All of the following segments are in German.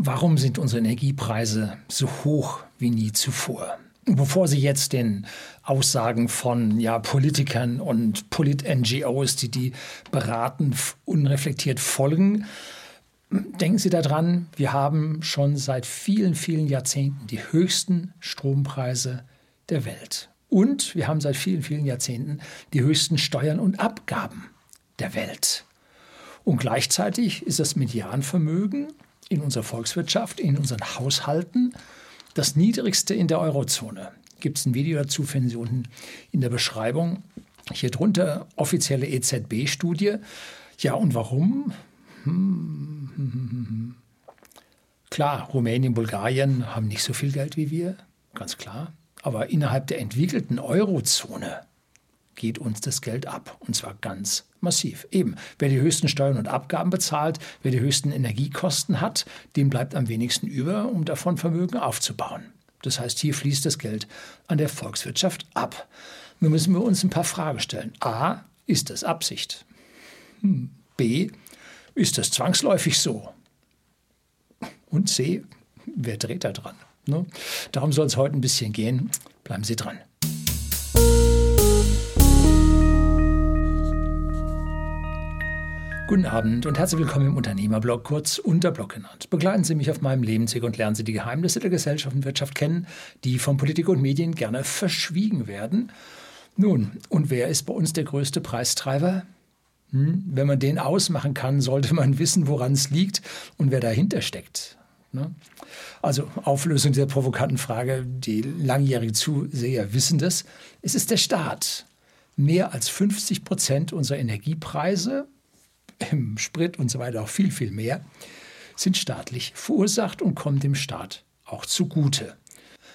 Warum sind unsere Energiepreise so hoch wie nie zuvor? Bevor Sie jetzt den Aussagen von ja, Politikern und Polit-NGOs, die die beraten, unreflektiert folgen, denken Sie daran, wir haben schon seit vielen, vielen Jahrzehnten die höchsten Strompreise der Welt. Und wir haben seit vielen, vielen Jahrzehnten die höchsten Steuern und Abgaben der Welt. Und gleichzeitig ist das Medianvermögen in unserer Volkswirtschaft, in unseren Haushalten, das niedrigste in der Eurozone. Gibt es ein Video dazu, finden Sie unten in der Beschreibung. Hier drunter offizielle EZB-Studie. Ja, und warum? Hm, klar, Rumänien, Bulgarien haben nicht so viel Geld wie wir, ganz klar. Aber innerhalb der entwickelten Eurozone geht uns das Geld ab. Und zwar ganz massiv. Eben, wer die höchsten Steuern und Abgaben bezahlt, wer die höchsten Energiekosten hat, dem bleibt am wenigsten über, um davon Vermögen aufzubauen. Das heißt, hier fließt das Geld an der Volkswirtschaft ab. Nun müssen wir uns ein paar Fragen stellen. A, ist das Absicht? Hm. B, ist das zwangsläufig so? Und C, wer dreht da dran? Ne? Darum soll es heute ein bisschen gehen. Bleiben Sie dran. Guten Abend und herzlich willkommen im Unternehmerblog, kurz Unterblog genannt. Begleiten Sie mich auf meinem Lebensweg und lernen Sie die Geheimnisse der Gesellschaft und Wirtschaft kennen, die von Politik und Medien gerne verschwiegen werden. Nun, und wer ist bei uns der größte Preistreiber? Hm, wenn man den ausmachen kann, sollte man wissen, woran es liegt und wer dahinter steckt. Ne? Also Auflösung dieser provokanten Frage, die langjährigen Zuseher wissen das. Es ist der Staat. Mehr als 50 Prozent unserer Energiepreise im Sprit und so weiter auch viel, viel mehr, sind staatlich verursacht und kommen dem Staat auch zugute.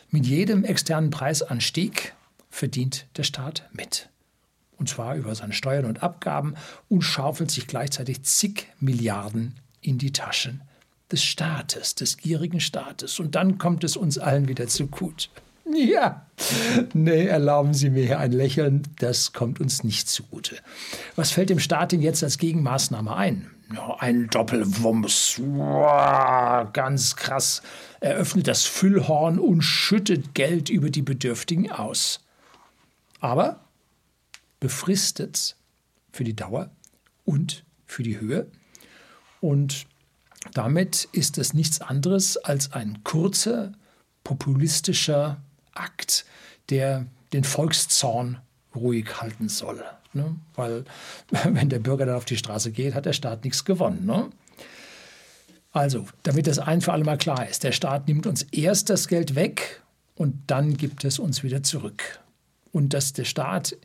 Mit jedem externen Preisanstieg verdient der Staat mit. Und zwar über seine Steuern und Abgaben und schaufelt sich gleichzeitig zig Milliarden in die Taschen des Staates, des gierigen Staates. Und dann kommt es uns allen wieder zu gut. Ja, nee, erlauben Sie mir hier ein Lächeln, das kommt uns nicht zugute. Was fällt dem Staat denn jetzt als Gegenmaßnahme ein? Ein Doppelwumms, ganz krass. Er öffnet das Füllhorn und schüttet Geld über die Bedürftigen aus. Aber befristet für die Dauer und für die Höhe. Und damit ist es nichts anderes als ein kurzer, populistischer Akt, der den Volkszorn ruhig halten soll. Ne? Weil wenn der Bürger dann auf die Straße geht, hat der Staat nichts gewonnen. Ne? Also, damit das ein für alle Mal klar ist, der Staat nimmt uns erst das Geld weg und dann gibt es uns wieder zurück. Und dass der Staat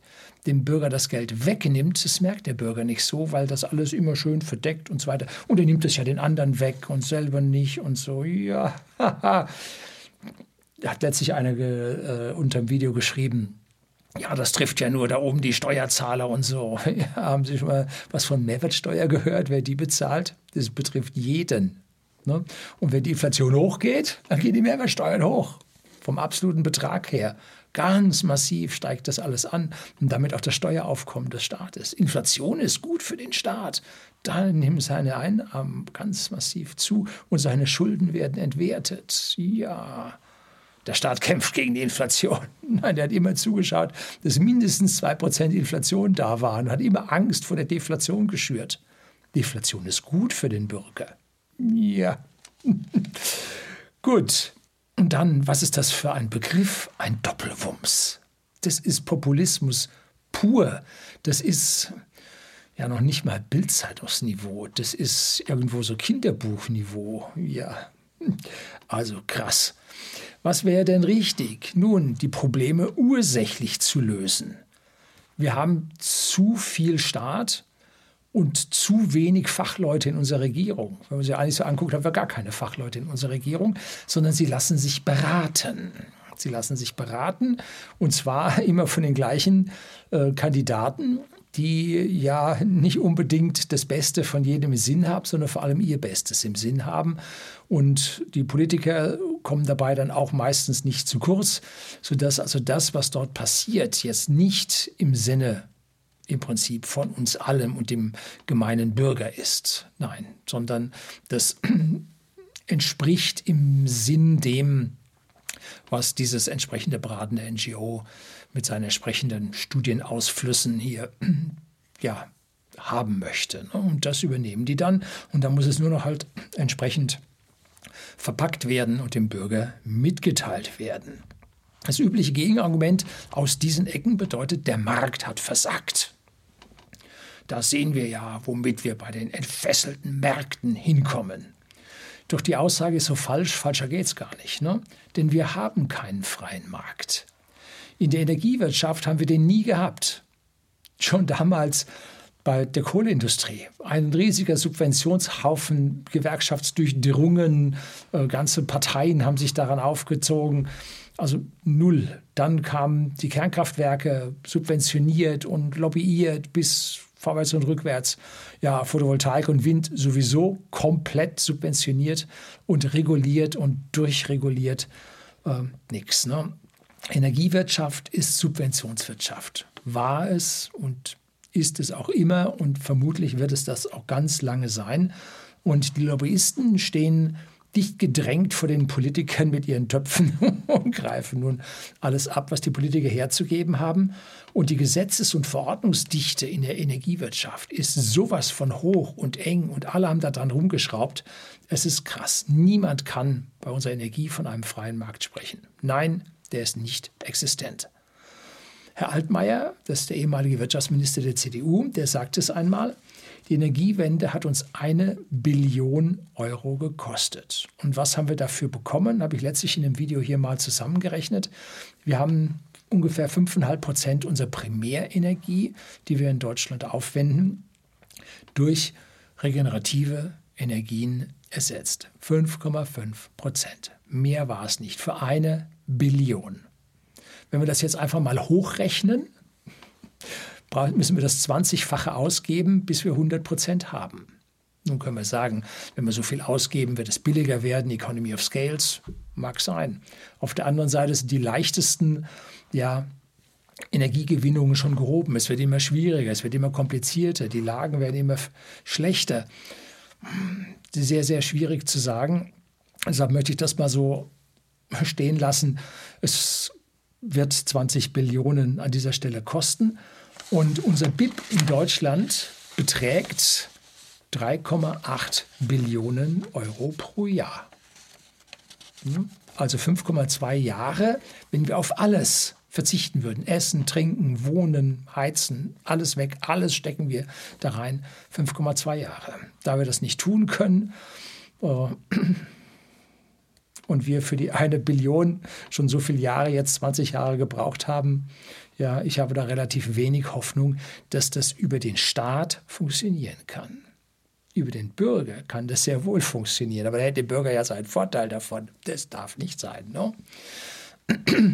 dem Bürger das Geld wegnimmt, das merkt der Bürger nicht so, weil das alles immer schön verdeckt und so weiter. Und er nimmt es ja den anderen weg und selber nicht und so. Ja, haha hat letztlich einer äh, unter dem Video geschrieben, ja, das trifft ja nur da oben die Steuerzahler und so. Ja, haben Sie schon mal was von Mehrwertsteuer gehört, wer die bezahlt? Das betrifft jeden. Ne? Und wenn die Inflation hochgeht, dann gehen die Mehrwertsteuern hoch. Vom absoluten Betrag her. Ganz massiv steigt das alles an und damit auch das Steueraufkommen des Staates. Inflation ist gut für den Staat. Da nehmen seine Einnahmen ganz massiv zu und seine Schulden werden entwertet. Ja, der Staat kämpft gegen die Inflation. Nein, der hat immer zugeschaut, dass mindestens 2% Inflation da waren und hat immer Angst vor der Deflation geschürt. Deflation ist gut für den Bürger. Ja. gut. Und dann, was ist das für ein Begriff? Ein Doppelwumms. Das ist Populismus pur. Das ist ja noch nicht mal Bildzeitungsniveau. Das ist irgendwo so Kinderbuchniveau. Ja. Also krass. Was wäre denn richtig? Nun, die Probleme ursächlich zu lösen. Wir haben zu viel Staat und zu wenig Fachleute in unserer Regierung. Wenn man sich eigentlich so anguckt, haben wir gar keine Fachleute in unserer Regierung, sondern sie lassen sich beraten. Sie lassen sich beraten und zwar immer von den gleichen äh, Kandidaten, die ja nicht unbedingt das Beste von jedem im Sinn haben, sondern vor allem ihr Bestes im Sinn haben. Und die Politiker kommen dabei dann auch meistens nicht zu kurz, sodass also das, was dort passiert, jetzt nicht im Sinne im Prinzip von uns allem und dem gemeinen Bürger ist. Nein, sondern das entspricht im Sinn dem, was dieses entsprechende beratende NGO mit seinen entsprechenden Studienausflüssen hier ja, haben möchte. Ne? Und das übernehmen die dann. Und dann muss es nur noch halt entsprechend verpackt werden und dem Bürger mitgeteilt werden. Das übliche Gegenargument aus diesen Ecken bedeutet, der Markt hat versagt. Da sehen wir ja, womit wir bei den entfesselten Märkten hinkommen. Doch die Aussage ist so falsch, falscher geht es gar nicht. Ne? Denn wir haben keinen freien Markt. In der Energiewirtschaft haben wir den nie gehabt. Schon damals bei der Kohleindustrie. Ein riesiger Subventionshaufen, gewerkschaftsdurchdrungen, äh, ganze Parteien haben sich daran aufgezogen. Also null. Dann kamen die Kernkraftwerke subventioniert und lobbyiert bis vorwärts und rückwärts. Ja, Photovoltaik und Wind sowieso komplett subventioniert und reguliert und durchreguliert. Äh, nix. Ne? Energiewirtschaft ist Subventionswirtschaft. War es und ist es auch immer und vermutlich wird es das auch ganz lange sein. Und die Lobbyisten stehen dicht gedrängt vor den Politikern mit ihren Töpfen und greifen nun alles ab, was die Politiker herzugeben haben. Und die Gesetzes- und Verordnungsdichte in der Energiewirtschaft ist sowas von hoch und eng und alle haben da dran rumgeschraubt. Es ist krass. Niemand kann bei unserer Energie von einem freien Markt sprechen. Nein, der ist nicht existent. Herr Altmaier, das ist der ehemalige Wirtschaftsminister der CDU, der sagte es einmal, die Energiewende hat uns eine Billion Euro gekostet. Und was haben wir dafür bekommen? Habe ich letztlich in dem Video hier mal zusammengerechnet. Wir haben ungefähr 5,5 Prozent unserer Primärenergie, die wir in Deutschland aufwenden, durch regenerative Energien ersetzt. 5,5 Prozent. Mehr war es nicht für eine Billion. Wenn wir das jetzt einfach mal hochrechnen, müssen wir das 20-fache ausgeben, bis wir 100 Prozent haben. Nun können wir sagen, wenn wir so viel ausgeben, wird es billiger werden. Economy of Scales mag sein. Auf der anderen Seite sind die leichtesten ja, Energiegewinnungen schon gehoben. Es wird immer schwieriger, es wird immer komplizierter, die Lagen werden immer schlechter. Sehr, sehr schwierig zu sagen. Deshalb möchte ich das mal so stehen lassen. Es wird 20 Billionen an dieser Stelle kosten. Und unser BIP in Deutschland beträgt 3,8 Billionen Euro pro Jahr. Hm? Also 5,2 Jahre, wenn wir auf alles verzichten würden. Essen, trinken, wohnen, heizen, alles weg, alles stecken wir da rein. 5,2 Jahre. Da wir das nicht tun können, äh, und wir für die eine Billion schon so viele Jahre, jetzt 20 Jahre gebraucht haben, ja, ich habe da relativ wenig Hoffnung, dass das über den Staat funktionieren kann. Über den Bürger kann das sehr wohl funktionieren, aber da hätte der Bürger ja seinen Vorteil davon. Das darf nicht sein. No?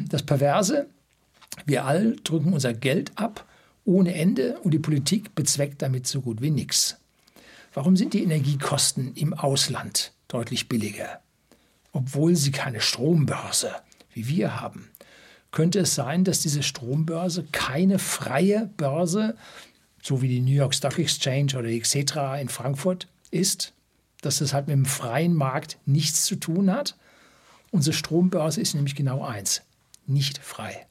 Das Perverse, wir alle drücken unser Geld ab ohne Ende und die Politik bezweckt damit so gut wie nichts. Warum sind die Energiekosten im Ausland deutlich billiger? Obwohl sie keine Strombörse wie wir haben. Könnte es sein, dass diese Strombörse keine freie Börse, so wie die New York Stock Exchange oder die Xetra in Frankfurt ist, dass das halt mit dem freien Markt nichts zu tun hat? Unsere Strombörse ist nämlich genau eins, nicht frei.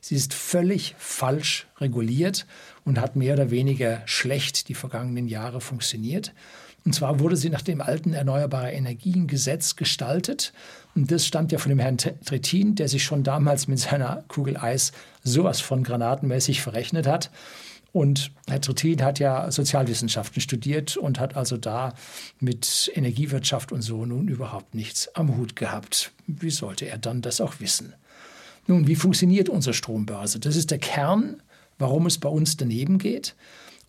Sie ist völlig falsch reguliert und hat mehr oder weniger schlecht die vergangenen Jahre funktioniert. Und zwar wurde sie nach dem alten Erneuerbare Energien Gesetz gestaltet. Und das stammt ja von dem Herrn Trittin, der sich schon damals mit seiner Kugel Eis sowas von granatenmäßig verrechnet hat. Und Herr Trittin hat ja Sozialwissenschaften studiert und hat also da mit Energiewirtschaft und so nun überhaupt nichts am Hut gehabt. Wie sollte er dann das auch wissen? Nun, wie funktioniert unsere Strombörse? Das ist der Kern, warum es bei uns daneben geht.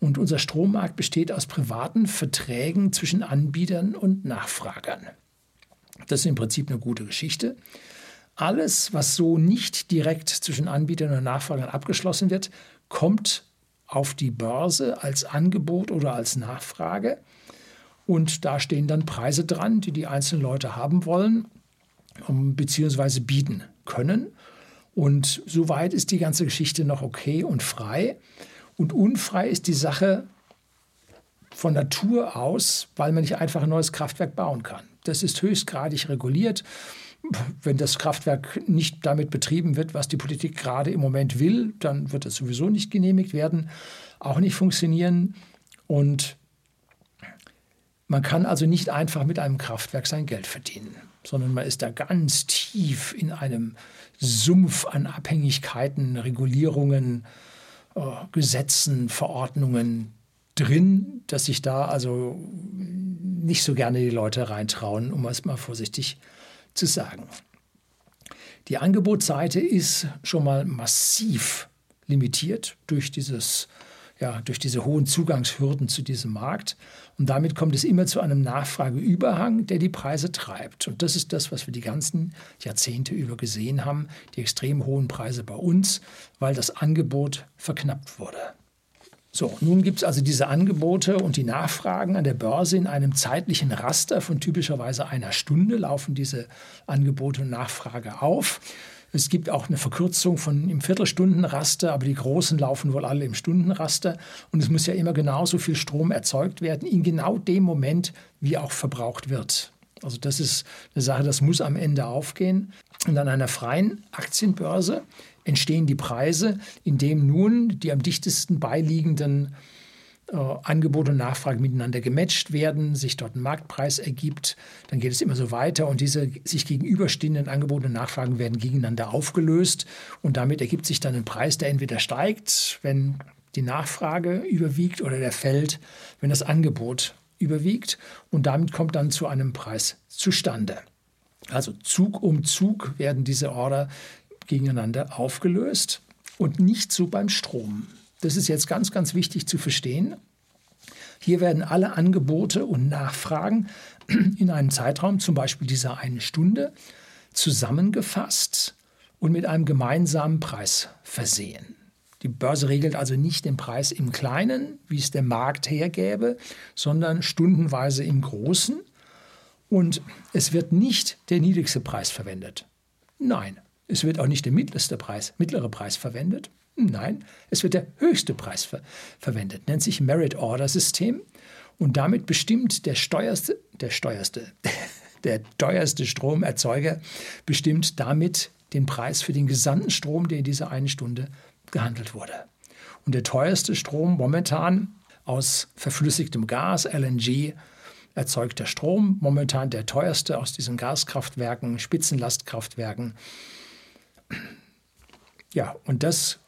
Und unser Strommarkt besteht aus privaten Verträgen zwischen Anbietern und Nachfragern. Das ist im Prinzip eine gute Geschichte. Alles, was so nicht direkt zwischen Anbietern und Nachfragern abgeschlossen wird, kommt auf die Börse als Angebot oder als Nachfrage. Und da stehen dann Preise dran, die die einzelnen Leute haben wollen bzw. bieten können. Und soweit ist die ganze Geschichte noch okay und frei. Und unfrei ist die Sache von Natur aus, weil man nicht einfach ein neues Kraftwerk bauen kann. Das ist höchstgradig reguliert. Wenn das Kraftwerk nicht damit betrieben wird, was die Politik gerade im Moment will, dann wird es sowieso nicht genehmigt werden, auch nicht funktionieren. Und man kann also nicht einfach mit einem Kraftwerk sein Geld verdienen, sondern man ist da ganz tief in einem Sumpf an Abhängigkeiten, Regulierungen, äh, Gesetzen, Verordnungen drin, dass sich da also nicht so gerne die Leute reintrauen, um es mal vorsichtig zu sagen. Die Angebotsseite ist schon mal massiv limitiert durch dieses ja, durch diese hohen Zugangshürden zu diesem Markt. Und damit kommt es immer zu einem Nachfrageüberhang, der die Preise treibt. Und das ist das, was wir die ganzen Jahrzehnte über gesehen haben, die extrem hohen Preise bei uns, weil das Angebot verknappt wurde. So, nun gibt es also diese Angebote und die Nachfragen an der Börse in einem zeitlichen Raster von typischerweise einer Stunde laufen diese Angebote und Nachfrage auf. Es gibt auch eine Verkürzung von im Viertelstundenraster, aber die großen laufen wohl alle im Stundenraster. Und es muss ja immer genauso viel Strom erzeugt werden, in genau dem Moment, wie auch verbraucht wird. Also das ist eine Sache, das muss am Ende aufgehen. Und an einer freien Aktienbörse entstehen die Preise, indem nun die am dichtesten beiliegenden äh, Angebot und Nachfrage miteinander gematcht werden, sich dort ein Marktpreis ergibt, dann geht es immer so weiter und diese sich gegenüberstehenden Angebote und Nachfragen werden gegeneinander aufgelöst und damit ergibt sich dann ein Preis, der entweder steigt, wenn die Nachfrage überwiegt oder der fällt, wenn das Angebot überwiegt und damit kommt dann zu einem Preis zustande. Also Zug um Zug werden diese Order gegeneinander aufgelöst und nicht so beim Strom. Das ist jetzt ganz, ganz wichtig zu verstehen. Hier werden alle Angebote und Nachfragen in einem Zeitraum, zum Beispiel dieser eine Stunde, zusammengefasst und mit einem gemeinsamen Preis versehen. Die Börse regelt also nicht den Preis im Kleinen, wie es der Markt hergäbe, sondern stundenweise im Großen. Und es wird nicht der niedrigste Preis verwendet. Nein, es wird auch nicht der mittlere Preis, mittlere Preis verwendet, Nein, es wird der höchste Preis ver verwendet, nennt sich Merit Order System und damit bestimmt der steuerste, der steuerste, der teuerste Stromerzeuger bestimmt damit den Preis für den gesamten Strom, der in dieser einen Stunde gehandelt wurde. Und der teuerste Strom momentan aus verflüssigtem Gas, LNG, erzeugt der Strom, momentan der teuerste aus diesen Gaskraftwerken, Spitzenlastkraftwerken. Ja, und das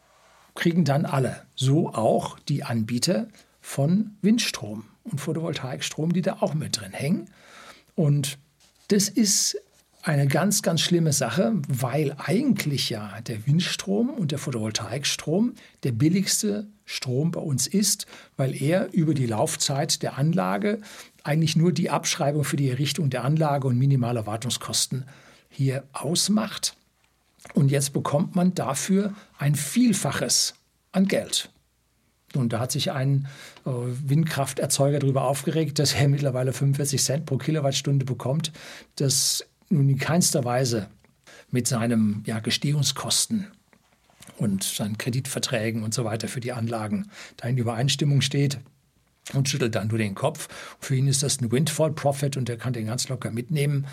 kriegen dann alle, so auch die Anbieter von Windstrom und Photovoltaikstrom, die da auch mit drin hängen. Und das ist eine ganz, ganz schlimme Sache, weil eigentlich ja der Windstrom und der Photovoltaikstrom der billigste Strom bei uns ist, weil er über die Laufzeit der Anlage eigentlich nur die Abschreibung für die Errichtung der Anlage und minimale Wartungskosten hier ausmacht. Und jetzt bekommt man dafür ein Vielfaches an Geld. Und da hat sich ein äh, Windkrafterzeuger darüber aufgeregt, dass er mittlerweile 45 Cent pro Kilowattstunde bekommt, das nun in keinster Weise mit seinen ja, Gestehungskosten und seinen Kreditverträgen und so weiter für die Anlagen da in Übereinstimmung steht und schüttelt dann nur den Kopf. Für ihn ist das ein Windfall Profit und er kann den ganz locker mitnehmen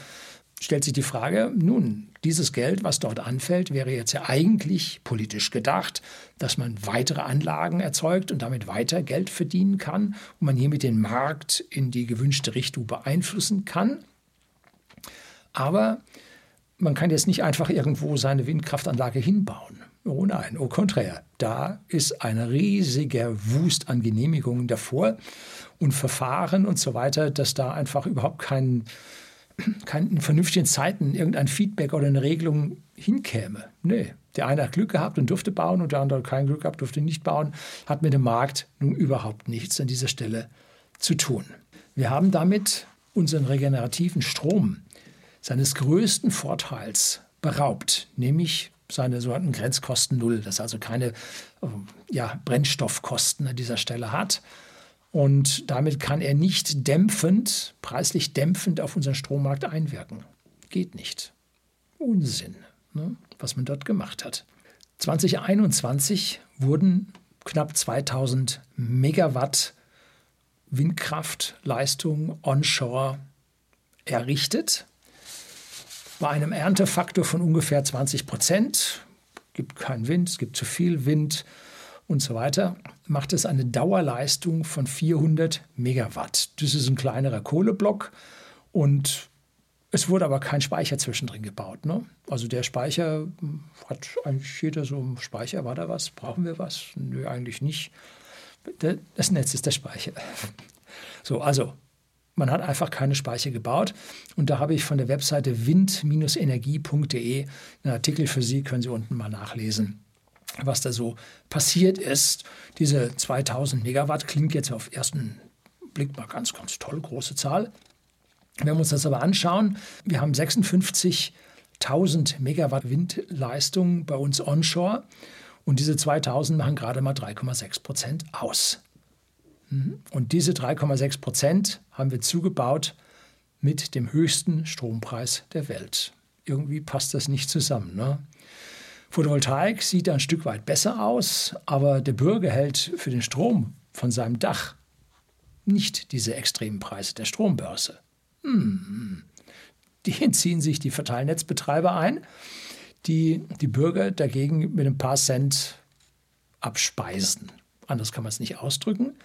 stellt sich die Frage, nun, dieses Geld, was dort anfällt, wäre jetzt ja eigentlich politisch gedacht, dass man weitere Anlagen erzeugt und damit weiter Geld verdienen kann und man hiermit den Markt in die gewünschte Richtung beeinflussen kann. Aber man kann jetzt nicht einfach irgendwo seine Windkraftanlage hinbauen. Oh nein, au contraire. Da ist ein riesiger Wust an Genehmigungen davor und Verfahren und so weiter, dass da einfach überhaupt kein keinen vernünftigen Zeiten irgendein Feedback oder eine Regelung hinkäme. Nee, der eine hat Glück gehabt und durfte bauen und der andere kein Glück gehabt, durfte nicht bauen, hat mit dem Markt nun überhaupt nichts an dieser Stelle zu tun. Wir haben damit unseren regenerativen Strom seines größten Vorteils beraubt, nämlich seine sogenannten Grenzkosten Null, dass also keine ähm, ja, Brennstoffkosten an dieser Stelle hat und damit kann er nicht dämpfend, preislich dämpfend auf unseren Strommarkt einwirken. Geht nicht. Unsinn, ne, was man dort gemacht hat. 2021 wurden knapp 2000 Megawatt Windkraftleistung onshore errichtet. Bei einem Erntefaktor von ungefähr 20 Prozent, gibt keinen Wind, es gibt zu viel Wind und so weiter, macht es eine Dauerleistung von 400 Megawatt. Das ist ein kleinerer Kohleblock und es wurde aber kein Speicher zwischendrin gebaut. Ne? Also der Speicher hat eigentlich jeder so einen Speicher. War da was? Brauchen wir was? Nö, eigentlich nicht. Das Netz ist der Speicher. So, also man hat einfach keine Speicher gebaut. Und da habe ich von der Webseite wind-energie.de einen Artikel für Sie, können Sie unten mal nachlesen, was da so passiert ist. Diese 2000 Megawatt klingt jetzt auf ersten Blick mal ganz, ganz toll, große Zahl. Wenn wir uns das aber anschauen, wir haben 56.000 Megawatt Windleistung bei uns onshore und diese 2000 machen gerade mal 3,6 Prozent aus. Mhm. Und diese 3,6 Prozent haben wir zugebaut mit dem höchsten Strompreis der Welt. Irgendwie passt das nicht zusammen. Ne? Photovoltaik sieht ein Stück weit besser aus, aber der Bürger hält für den Strom von seinem Dach nicht diese extremen Preise der Strombörse. Hm. Die entziehen sich die Verteilnetzbetreiber ein, die die Bürger dagegen mit ein paar Cent abspeisen. Anders kann man es nicht ausdrücken.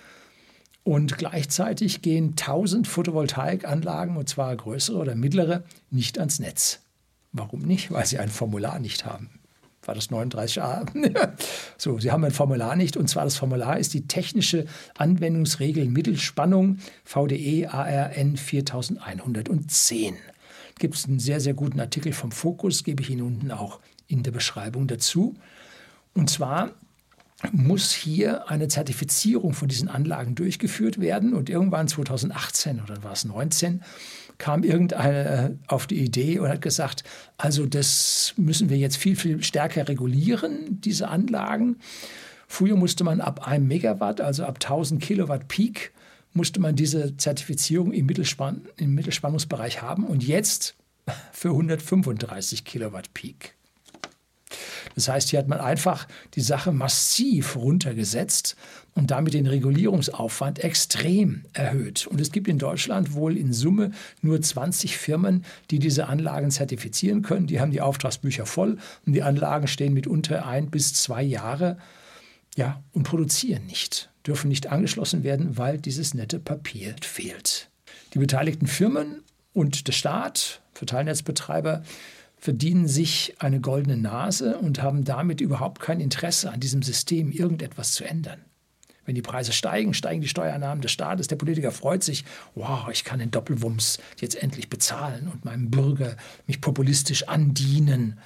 Und gleichzeitig gehen 1000 Photovoltaikanlagen, und zwar größere oder mittlere, nicht ans Netz. Warum nicht? Weil sie ein Formular nicht haben. War das 39a? so, sie haben ein Formular nicht, und zwar das Formular ist die technische Anwendungsregel Mittelspannung VDE ARN 4110. Gibt es einen sehr, sehr guten Artikel vom Fokus, gebe ich Ihnen unten auch in der Beschreibung dazu. Und zwar muss hier eine Zertifizierung von diesen Anlagen durchgeführt werden. Und irgendwann 2018 oder war es 19 kam irgendeiner äh, auf die Idee und hat gesagt, also das müssen wir jetzt viel, viel stärker regulieren, diese Anlagen. Früher musste man ab einem Megawatt, also ab 1000 Kilowatt Peak, musste man diese Zertifizierung im, Mittelspann, im Mittelspannungsbereich haben und jetzt für 135 Kilowatt Peak. Das heißt, hier hat man einfach die Sache massiv runtergesetzt und damit den Regulierungsaufwand extrem erhöht. Und es gibt in Deutschland wohl in Summe nur 20 Firmen, die diese Anlagen zertifizieren können. Die haben die Auftragsbücher voll und die Anlagen stehen mitunter ein bis zwei Jahre ja, und produzieren nicht, dürfen nicht angeschlossen werden, weil dieses nette Papier fehlt. Die beteiligten Firmen und der Staat, Verteilnetzbetreiber, verdienen sich eine goldene Nase und haben damit überhaupt kein Interesse an diesem System irgendetwas zu ändern. Wenn die Preise steigen, steigen die Steuernahmen des Staates. Der Politiker freut sich, wow, ich kann den Doppelwumms jetzt endlich bezahlen und meinem Bürger mich populistisch andienen.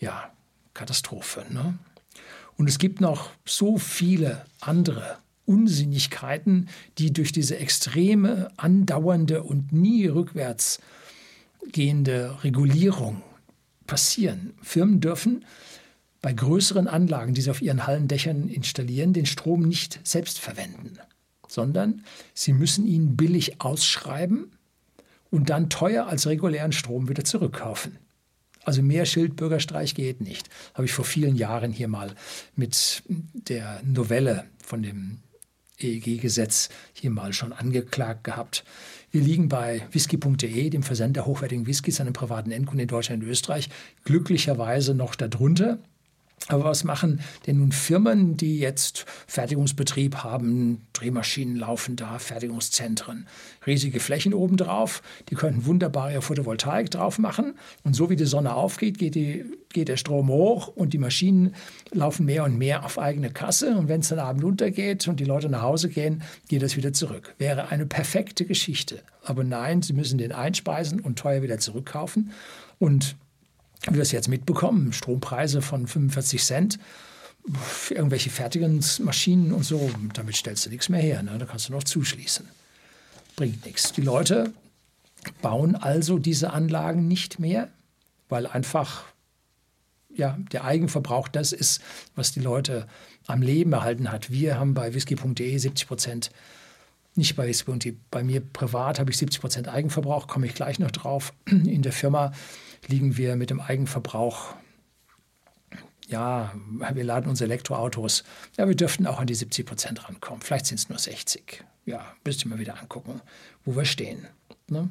Ja, Katastrophe. Ne? Und es gibt noch so viele andere Unsinnigkeiten, die durch diese extreme, andauernde und nie rückwärts gehende Regulierung passieren. Firmen dürfen bei größeren Anlagen, die sie auf ihren Hallendächern installieren, den Strom nicht selbst verwenden, sondern sie müssen ihn billig ausschreiben und dann teuer als regulären Strom wieder zurückkaufen. Also mehr Schildbürgerstreich geht nicht. Habe ich vor vielen Jahren hier mal mit der Novelle von dem EEG-Gesetz hier mal schon angeklagt gehabt. Wir liegen bei whisky.de, dem Versender hochwertigen Whiskys den privaten Endkunden in Deutschland und Österreich, glücklicherweise noch darunter. Aber was machen denn nun Firmen, die jetzt Fertigungsbetrieb haben, Drehmaschinen laufen da, Fertigungszentren, riesige Flächen obendrauf, die könnten wunderbar ihre Photovoltaik drauf machen und so wie die Sonne aufgeht, geht, die, geht der Strom hoch und die Maschinen laufen mehr und mehr auf eigene Kasse und wenn es dann Abend untergeht und die Leute nach Hause gehen, geht das wieder zurück. Wäre eine perfekte Geschichte. Aber nein, sie müssen den einspeisen und teuer wieder zurückkaufen und wie wir es jetzt mitbekommen, Strompreise von 45 Cent für irgendwelche Fertigungsmaschinen und so, damit stellst du nichts mehr her. Ne? Da kannst du noch zuschließen. Bringt nichts. Die Leute bauen also diese Anlagen nicht mehr, weil einfach ja, der Eigenverbrauch das ist, was die Leute am Leben erhalten hat. Wir haben bei whisky.de 70 Prozent, nicht bei whisky.de, bei mir privat habe ich 70 Prozent Eigenverbrauch, komme ich gleich noch drauf. In der Firma liegen wir mit dem Eigenverbrauch ja, wir laden unsere Elektroautos. Ja, wir dürften auch an die 70 Prozent rankommen. Vielleicht sind es nur 60. Ja, müsst ihr mal wieder angucken, wo wir stehen. Ne?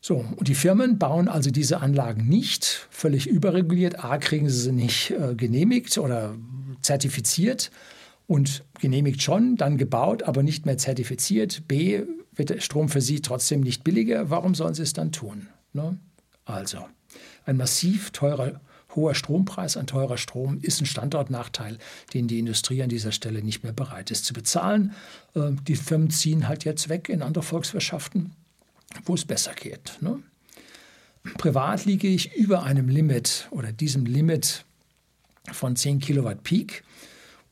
So, und die Firmen bauen also diese Anlagen nicht, völlig überreguliert. A, kriegen sie sie nicht äh, genehmigt oder zertifiziert und genehmigt schon, dann gebaut, aber nicht mehr zertifiziert. B, wird der Strom für sie trotzdem nicht billiger. Warum sollen sie es dann tun? Ne? Also, ein massiv teurer, hoher Strompreis, ein teurer Strom ist ein Standortnachteil, den die Industrie an dieser Stelle nicht mehr bereit ist zu bezahlen. Äh, die Firmen ziehen halt jetzt weg in andere Volkswirtschaften wo es besser geht. Ne? Privat liege ich über einem Limit oder diesem Limit von 10 Kilowatt Peak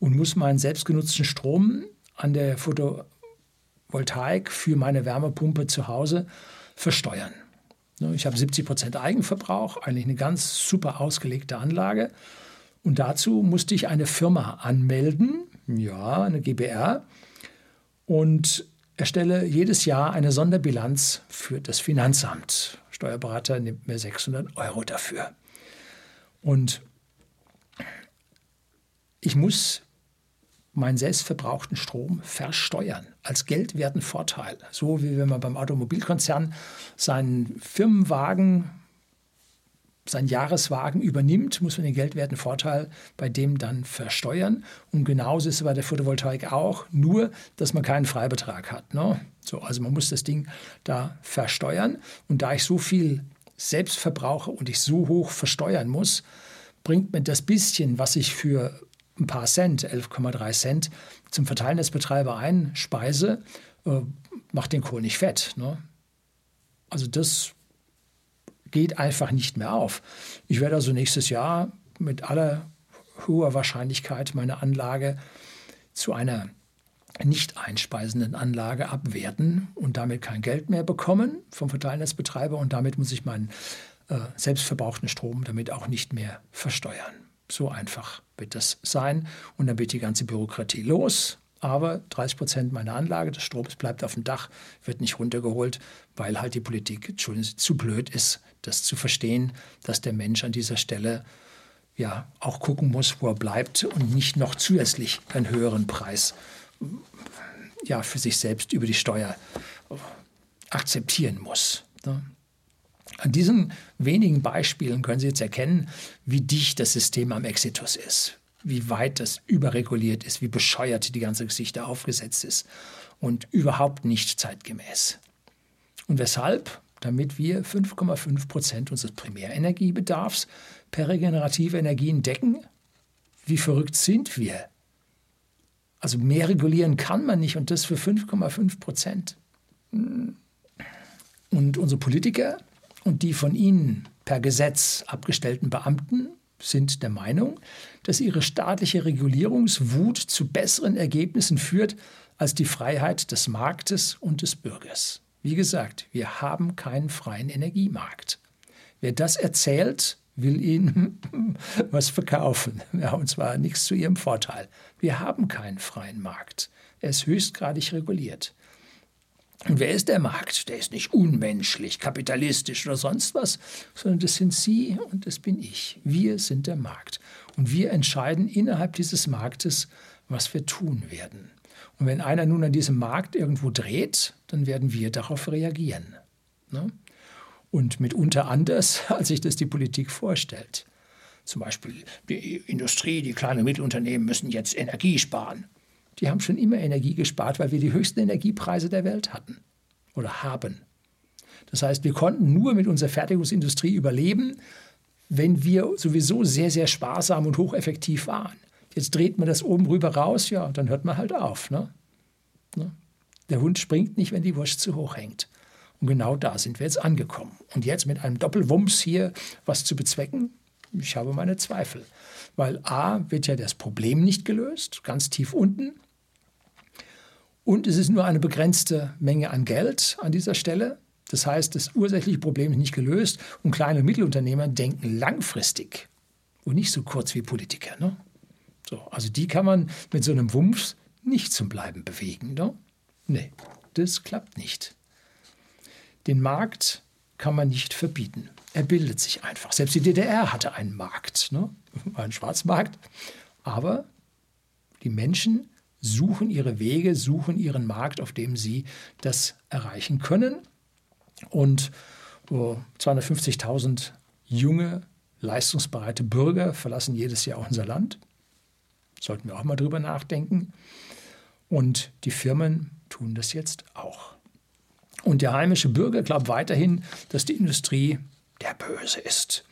und muss meinen selbstgenutzten Strom an der Photovoltaik für meine Wärmepumpe zu Hause versteuern. Ne, ich habe 70 Prozent Eigenverbrauch, eigentlich eine ganz super ausgelegte Anlage. Und dazu musste ich eine Firma anmelden, ja, eine GBR. Und erstelle jedes Jahr eine Sonderbilanz für das Finanzamt. Steuerberater nimmt mir 600 Euro dafür. Und ich muss meinen selbstverbrauchten Strom versteuern als geldwerten Vorteil. So wie wenn man beim Automobilkonzern seinen Firmenwagen seinen Jahreswagen übernimmt, muss man den geldwerten Vorteil bei dem dann versteuern. Und genauso ist es bei der Photovoltaik auch, nur dass man keinen Freibetrag hat. Ne? So, also man muss das Ding da versteuern. Und da ich so viel selbst verbrauche und ich so hoch versteuern muss, bringt mir das bisschen, was ich für ein paar Cent, 11,3 Cent, zum Verteilnetzbetreiber einspeise, äh, macht den Kohl nicht fett. Ne? Also das geht einfach nicht mehr auf. Ich werde also nächstes Jahr mit aller hoher Wahrscheinlichkeit meine Anlage zu einer nicht einspeisenden Anlage abwerten und damit kein Geld mehr bekommen vom Verteilnetzbetreiber und damit muss ich meinen äh, selbstverbrauchten Strom damit auch nicht mehr versteuern. So einfach wird das sein und dann wird die ganze Bürokratie los aber 30 Prozent meiner Anlage des Stroms bleibt auf dem Dach, wird nicht runtergeholt, weil halt die Politik Entschuldigung, zu blöd ist, das zu verstehen, dass der Mensch an dieser Stelle ja auch gucken muss, wo er bleibt und nicht noch zusätzlich einen höheren Preis ja, für sich selbst über die Steuer akzeptieren muss. Ne? An diesen wenigen Beispielen können Sie jetzt erkennen, wie dicht das System am Exitus ist wie weit das überreguliert ist, wie bescheuert die ganze Geschichte aufgesetzt ist und überhaupt nicht zeitgemäß. Und weshalb? Damit wir 5,5 Prozent unseres Primärenergiebedarfs per regenerative Energien decken? Wie verrückt sind wir? Also mehr regulieren kann man nicht und das für 5,5 Prozent. Und unsere Politiker und die von ihnen per Gesetz abgestellten Beamten sind der Meinung, dass ihre staatliche Regulierungswut zu besseren Ergebnissen führt als die Freiheit des Marktes und des Bürgers. Wie gesagt, wir haben keinen freien Energiemarkt. Wer das erzählt, will Ihnen was verkaufen. Ja, und zwar nichts zu Ihrem Vorteil. Wir haben keinen freien Markt. Er ist höchstgradig reguliert. Und wer ist der Markt? Der ist nicht unmenschlich, kapitalistisch oder sonst was, sondern das sind Sie und das bin ich. Wir sind der Markt. Und wir entscheiden innerhalb dieses Marktes, was wir tun werden. Und wenn einer nun an diesem Markt irgendwo dreht, dann werden wir darauf reagieren. Ne? Und mitunter anders, als sich das die Politik vorstellt. Zum Beispiel die Industrie, die kleinen Mittelunternehmen müssen jetzt Energie sparen die haben schon immer Energie gespart, weil wir die höchsten Energiepreise der Welt hatten oder haben. Das heißt, wir konnten nur mit unserer Fertigungsindustrie überleben, wenn wir sowieso sehr, sehr sparsam und hocheffektiv waren. Jetzt dreht man das oben rüber raus, ja, dann hört man halt auf. Ne? Ne? Der Hund springt nicht, wenn die Wurst zu hoch hängt. Und genau da sind wir jetzt angekommen. Und jetzt mit einem Doppelwumms hier was zu bezwecken, ich habe meine Zweifel. Weil A wird ja das Problem nicht gelöst, ganz tief unten. Und es ist nur eine begrenzte Menge an Geld an dieser Stelle. Das heißt, das ursächliche Problem ist nicht gelöst und kleine und Mittelunternehmer denken langfristig und nicht so kurz wie Politiker. Ne? So, also die kann man mit so einem Wumpf nicht zum Bleiben bewegen. Ne? Nee, das klappt nicht. Den Markt kann man nicht verbieten. Er bildet sich einfach. Selbst die DDR hatte einen Markt, ne? einen Schwarzmarkt. Aber die Menschen suchen ihre Wege, suchen ihren Markt, auf dem sie das erreichen können. Und 250.000 junge, leistungsbereite Bürger verlassen jedes Jahr unser Land. Sollten wir auch mal drüber nachdenken. Und die Firmen tun das jetzt auch. Und der heimische Bürger glaubt weiterhin, dass die Industrie der Böse ist.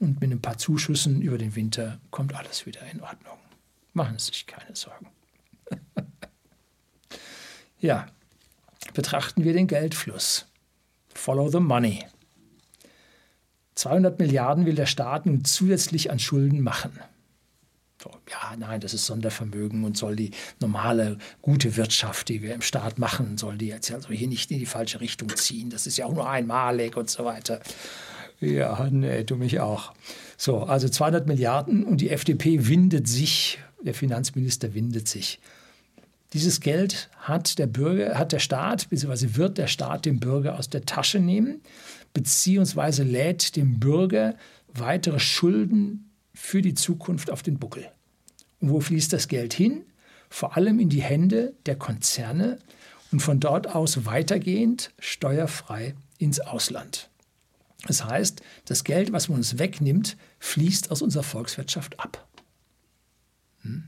Und mit ein paar Zuschüssen über den Winter kommt alles wieder in Ordnung. Machen Sie sich keine Sorgen. ja, betrachten wir den Geldfluss. Follow the money. 200 Milliarden will der Staat nun zusätzlich an Schulden machen. Ja, nein, das ist Sondervermögen und soll die normale gute Wirtschaft, die wir im Staat machen, soll die jetzt also hier nicht in die falsche Richtung ziehen. Das ist ja auch nur einmalig und so weiter. Ja, nee, du mich auch. So, also 200 Milliarden und die FDP windet sich, der Finanzminister windet sich. Dieses Geld hat der Bürger, hat der Staat, beziehungsweise wird der Staat dem Bürger aus der Tasche nehmen, beziehungsweise lädt dem Bürger weitere Schulden für die Zukunft auf den Buckel. Und wo fließt das Geld hin? Vor allem in die Hände der Konzerne und von dort aus weitergehend steuerfrei ins Ausland. Das heißt, das Geld, was man uns wegnimmt, fließt aus unserer Volkswirtschaft ab. Hm?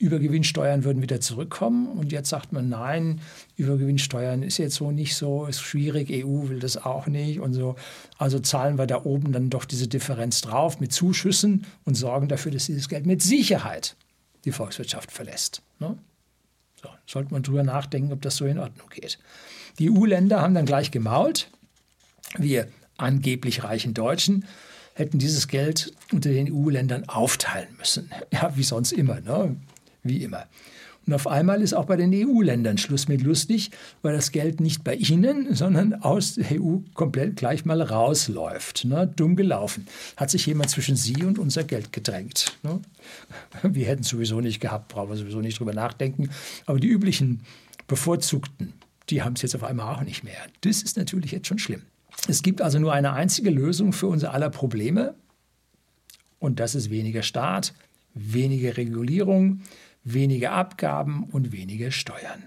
Übergewinnsteuern würden wieder zurückkommen. Und jetzt sagt man, nein, Übergewinnsteuern ist jetzt so nicht so, ist schwierig, EU will das auch nicht und so. Also zahlen wir da oben dann doch diese Differenz drauf mit Zuschüssen und sorgen dafür, dass dieses Geld mit Sicherheit die Volkswirtschaft verlässt. Ne? So, sollte man drüber nachdenken, ob das so in Ordnung geht. Die EU-Länder haben dann gleich gemault. Wir angeblich reichen Deutschen hätten dieses Geld unter den EU-Ländern aufteilen müssen. Ja, wie sonst immer. Ne? wie immer. Und auf einmal ist auch bei den EU-Ländern Schluss mit lustig, weil das Geld nicht bei ihnen, sondern aus der EU komplett gleich mal rausläuft. Ne? Dumm gelaufen. Hat sich jemand zwischen sie und unser Geld gedrängt. Ne? Wir hätten es sowieso nicht gehabt, brauchen wir sowieso nicht drüber nachdenken. Aber die üblichen Bevorzugten, die haben es jetzt auf einmal auch nicht mehr. Das ist natürlich jetzt schon schlimm. Es gibt also nur eine einzige Lösung für unser aller Probleme. Und das ist weniger Staat, weniger Regulierung, weniger Abgaben und weniger Steuern.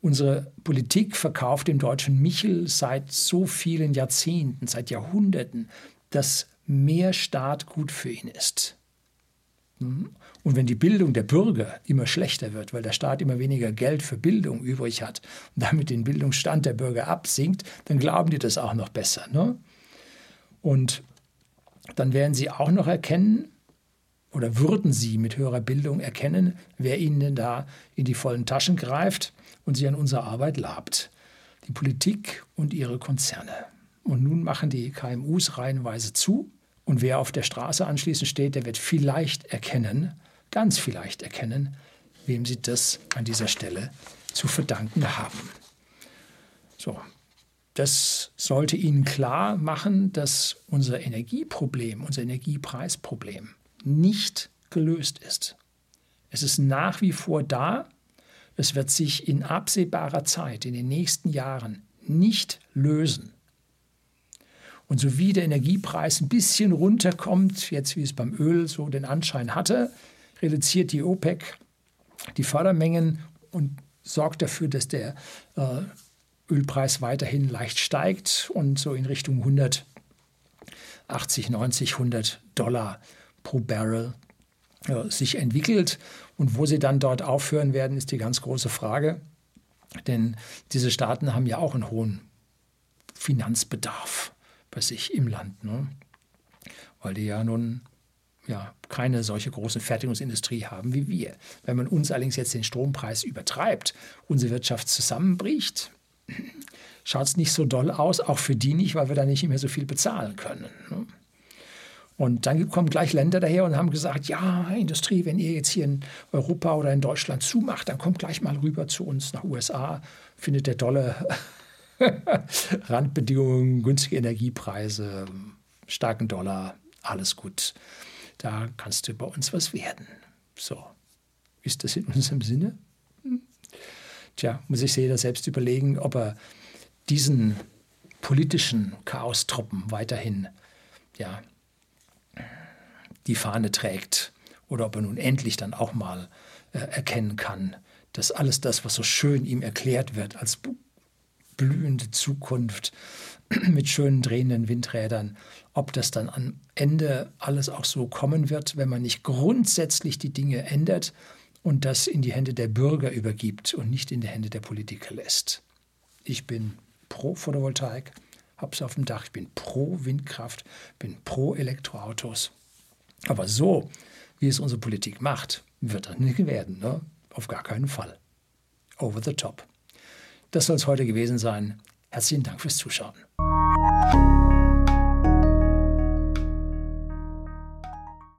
Unsere Politik verkauft dem deutschen Michel seit so vielen Jahrzehnten, seit Jahrhunderten, dass mehr Staat gut für ihn ist. Mhm. Und wenn die Bildung der Bürger immer schlechter wird, weil der Staat immer weniger Geld für Bildung übrig hat und damit den Bildungsstand der Bürger absinkt, dann glauben die das auch noch besser. Ne? Und dann werden sie auch noch erkennen, oder würden Sie mit höherer Bildung erkennen, wer Ihnen denn da in die vollen Taschen greift und Sie an unserer Arbeit labt? Die Politik und ihre Konzerne. Und nun machen die KMUs reihenweise zu. Und wer auf der Straße anschließend steht, der wird vielleicht erkennen, ganz vielleicht erkennen, wem sie das an dieser Stelle zu verdanken haben. So, das sollte Ihnen klar machen, dass unser Energieproblem, unser Energiepreisproblem nicht gelöst ist. Es ist nach wie vor da. Es wird sich in absehbarer Zeit, in den nächsten Jahren, nicht lösen. Und so wie der Energiepreis ein bisschen runterkommt, jetzt wie es beim Öl so den Anschein hatte, reduziert die OPEC die Fördermengen und sorgt dafür, dass der äh, Ölpreis weiterhin leicht steigt und so in Richtung 180, 90, 100 Dollar pro Barrel äh, sich entwickelt. Und wo sie dann dort aufhören werden, ist die ganz große Frage. Denn diese Staaten haben ja auch einen hohen Finanzbedarf bei sich im Land. Ne? Weil die ja nun ja, keine solche große Fertigungsindustrie haben wie wir. Wenn man uns allerdings jetzt den Strompreis übertreibt, unsere Wirtschaft zusammenbricht, schaut es nicht so doll aus, auch für die nicht, weil wir da nicht mehr so viel bezahlen können. Ne? Und dann kommen gleich Länder daher und haben gesagt, ja, Industrie, wenn ihr jetzt hier in Europa oder in Deutschland zumacht, dann kommt gleich mal rüber zu uns nach USA, findet der tolle Randbedingungen, günstige Energiepreise, starken Dollar, alles gut. Da kannst du bei uns was werden. So, ist das in unserem Sinne? Tja, muss ich jeder selbst überlegen, ob er diesen politischen Chaostruppen weiterhin ja, die Fahne trägt oder ob er nun endlich dann auch mal äh, erkennen kann, dass alles das, was so schön ihm erklärt wird, als blühende Zukunft mit schönen drehenden Windrädern. Ob das dann am Ende alles auch so kommen wird, wenn man nicht grundsätzlich die Dinge ändert und das in die Hände der Bürger übergibt und nicht in die Hände der Politiker lässt. Ich bin pro Photovoltaik, hab's auf dem Dach, ich bin pro Windkraft, bin pro Elektroautos. Aber so, wie es unsere Politik macht, wird das nicht werden. Ne? Auf gar keinen Fall. Over the top. Das soll es heute gewesen sein. Herzlichen Dank fürs Zuschauen.